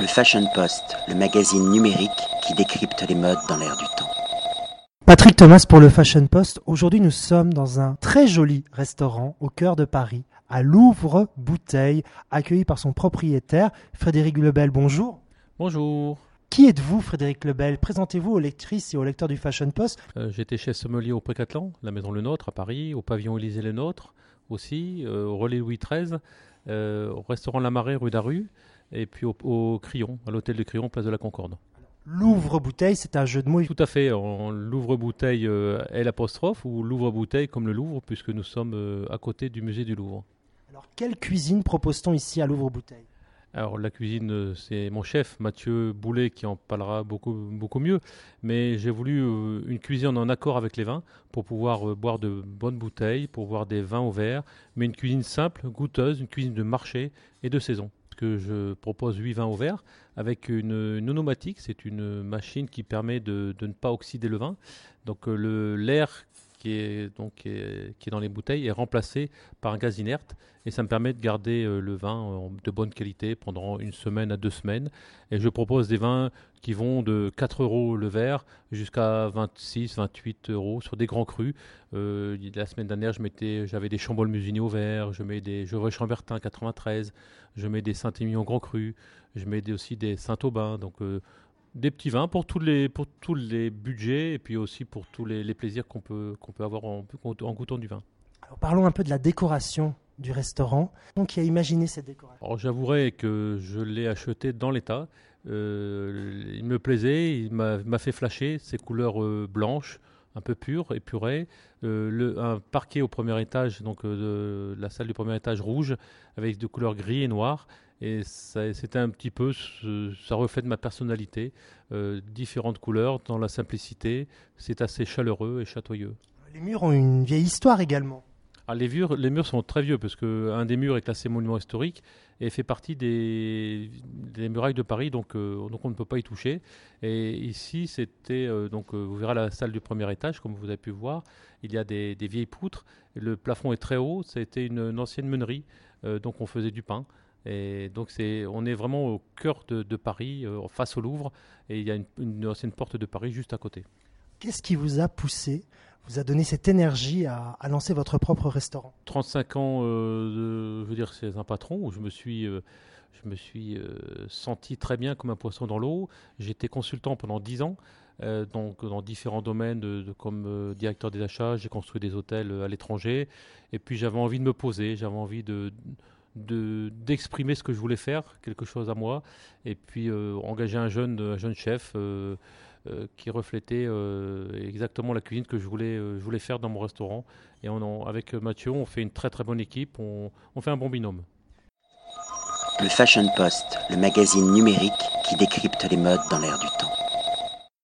Le Fashion Post, le magazine numérique qui décrypte les modes dans l'air du temps. Patrick Thomas pour le Fashion Post. Aujourd'hui, nous sommes dans un très joli restaurant au cœur de Paris, à Louvre-Bouteille, accueilli par son propriétaire, Frédéric Lebel. Bonjour. Bonjour. Qui êtes-vous, Frédéric Lebel? Présentez-vous aux lectrices et aux lecteurs du Fashion Post. Euh, J'étais chef sommelier au Précatelan, la Maison Le Nôtre à Paris, au pavillon Élysée Le Nôtre aussi, euh, au Relais Louis XIII, euh, au restaurant La Marée rue d'Aru, et puis au, au Crillon, à l'hôtel de Crillon, place de la Concorde. Louvre-Bouteille, c'est un jeu de mots. Tout à fait, l'ouvre-bouteille euh, L apostrophe ou l'ouvre-bouteille comme le Louvre, puisque nous sommes euh, à côté du musée du Louvre. Alors, quelle cuisine propose-t-on ici à Louvre-Bouteille? Alors la cuisine, euh, c'est mon chef Mathieu Boulet qui en parlera beaucoup, beaucoup mieux, mais j'ai voulu euh, une cuisine en accord avec les vins pour pouvoir euh, boire de bonnes bouteilles, pour boire des vins au verre, mais une cuisine simple, goûteuse, une cuisine de marché et de saison. Que je propose 8 vins au verre avec une, onomatique, c'est une machine qui permet de, de ne pas oxyder le vin. Donc euh, l'air qui est, donc, qui est, dans les bouteilles est remplacé par un gaz inerte et ça me permet de garder euh, le vin en- de bonne qualité pendant une semaine à deux semaines. Et je propose des vins qui vont de 4 euros le verre jusqu'à 26, 28 euros sur des grands crus. Euh, la semaine dernière, j'avais des Chambolle Musigny au verre, je mets des Gevrey Chambertin 93, je mets des Saint-Émilion Grand Cru, je mets aussi des Saint-Aubin. Donc euh, des petits vins pour tous les pour tous les budgets et puis aussi pour tous les, les plaisirs qu'on peut qu'on peut avoir en, en goûtant du vin. Alors, parlons un peu de la décoration du restaurant. Qui a imaginé cette décoration? Alors j'avouerai que je l'ai acheté dans l'état. Euh, il me plaisait, il m'a fait flasher ses couleurs euh, blanches, un peu pures, épurées. Euh, le, un parquet au premier étage, donc de la salle du premier étage rouge, avec de couleurs gris et noires. Et c'était un petit peu, ce- ça reflète ma personnalité. Euh, différentes couleurs dans la simplicité. C'est assez chaleureux et chatoyeux. Les murs ont une vieille histoire également. Ah, les, murs, les murs sont très vieux parce que un des murs est classé monument historique et fait partie des, des murailles de Paris, donc, euh, donc on ne peut pas y toucher. Et ici, c'était euh, donc vous verrez la salle du premier étage, comme vous avez pu voir, il y a des, des vieilles poutres. Le plafond est très haut. C'était une, une ancienne meunerie, euh, donc on faisait du pain. Et donc c'est, on est vraiment au cœur de, de Paris, euh, face au Louvre, et il y a une, une ancienne porte de Paris juste à côté. Qu'est-ce qui vous a poussé, vous a donné cette énergie à, à lancer votre propre restaurant? 35 ans, euh, de, je veux dire, c'est un patron où je me suis, euh, je me suis senti très bien comme un poisson dans l'eau. J'étais consultant pendant 10 ans, euh, donc dans différents domaines, de, de- comme euh, directeur des achats, j'ai construit des hôtels euh, à l'étranger, et puis j'avais envie de me poser, j'avais envie de de- d'exprimer ce que je voulais faire, quelque chose à moi, et puis euh, engager un jeune, un jeune chef euh, euh, qui reflétait exactement la cuisine que je voulais, faire dans mon restaurant. Et avec Mathieu, on fait une très très bonne équipe, on, on fait un bon binôme. Le Fashion Post, le magazine numérique qui décrypte les modes dans l'air du temps.